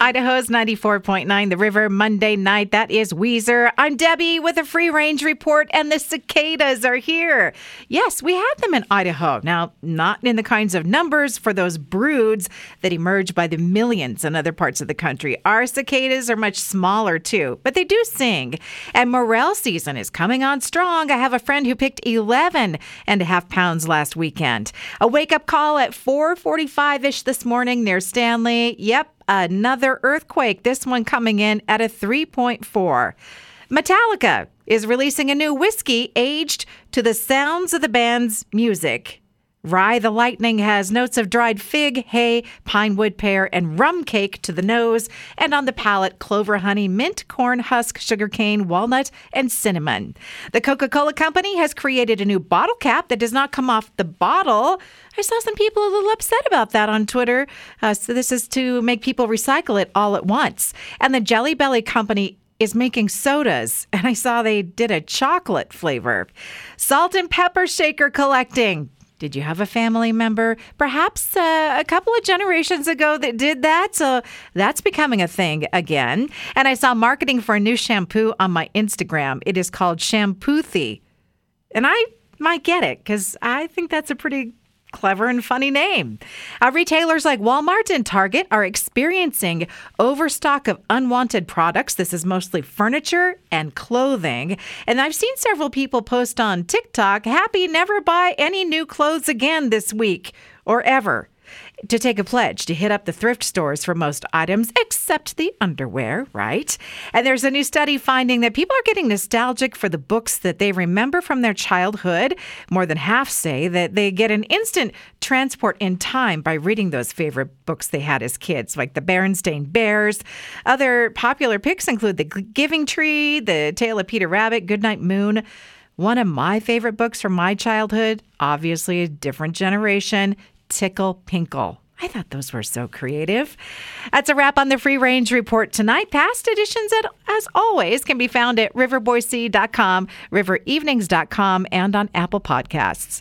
Idaho's 94.9 The River Monday night. That is Weezer. I'm Debbie with a free range report, and the cicadas are here. Yes, we have them in Idaho. Now, not in the kinds of numbers for those broods that emerge by the millions in other parts of the country. Our cicadas are much smaller too, but they do sing. And morel season is coming on strong. I have a friend who picked 11 and a half pounds last weekend. A wake up call at 4:45 ish this morning near Stanley. Yep, another earthquake, this one coming in at a 3.4. Metallica is releasing a new whiskey aged to the sounds of the band's music. Rye the Lightning has notes of dried fig, hay, pine wood pear, and rum cake to the nose, and on the palate, clover honey, mint, corn husk, sugarcane, walnut, and cinnamon. The Coca Cola Company has created a new bottle cap that does not come off the bottle. I saw some people a little upset about that on Twitter. Uh, so, this is to make people recycle it all at once. And the Jelly Belly Company is making sodas, and I saw they did a chocolate flavor. Salt and pepper shaker collecting. Did you have a family member, perhaps uh, a couple of generations ago, that did that? So that's becoming a thing again. And I saw marketing for a new shampoo on my Instagram. It is called Shampoothie. And I might get it because I think that's a pretty clever and funny name. Uh, retailers like Walmart and Target are experiencing overstock of unwanted products. This is mostly furniture and clothing. And I've seen several people post on TikTok, happy never buy any new clothes again this week or ever to take a pledge to hit up the thrift stores for most items except the underwear, right? And there's a new study finding that people are getting nostalgic for the books that they remember from their childhood. More than half say that they get an instant transport in time by reading those favorite books they had as kids, like the Berenstain Bears. Other popular picks include The Giving Tree, The Tale of Peter Rabbit, Goodnight Moon. One of my favorite books from my childhood, obviously a different generation, Tickle Pinkle. I thought those were so creative. That's a wrap on the Free Range Report tonight. Past editions, at, as always, can be found at riverboise.com, riverevenings.com, and on Apple Podcasts.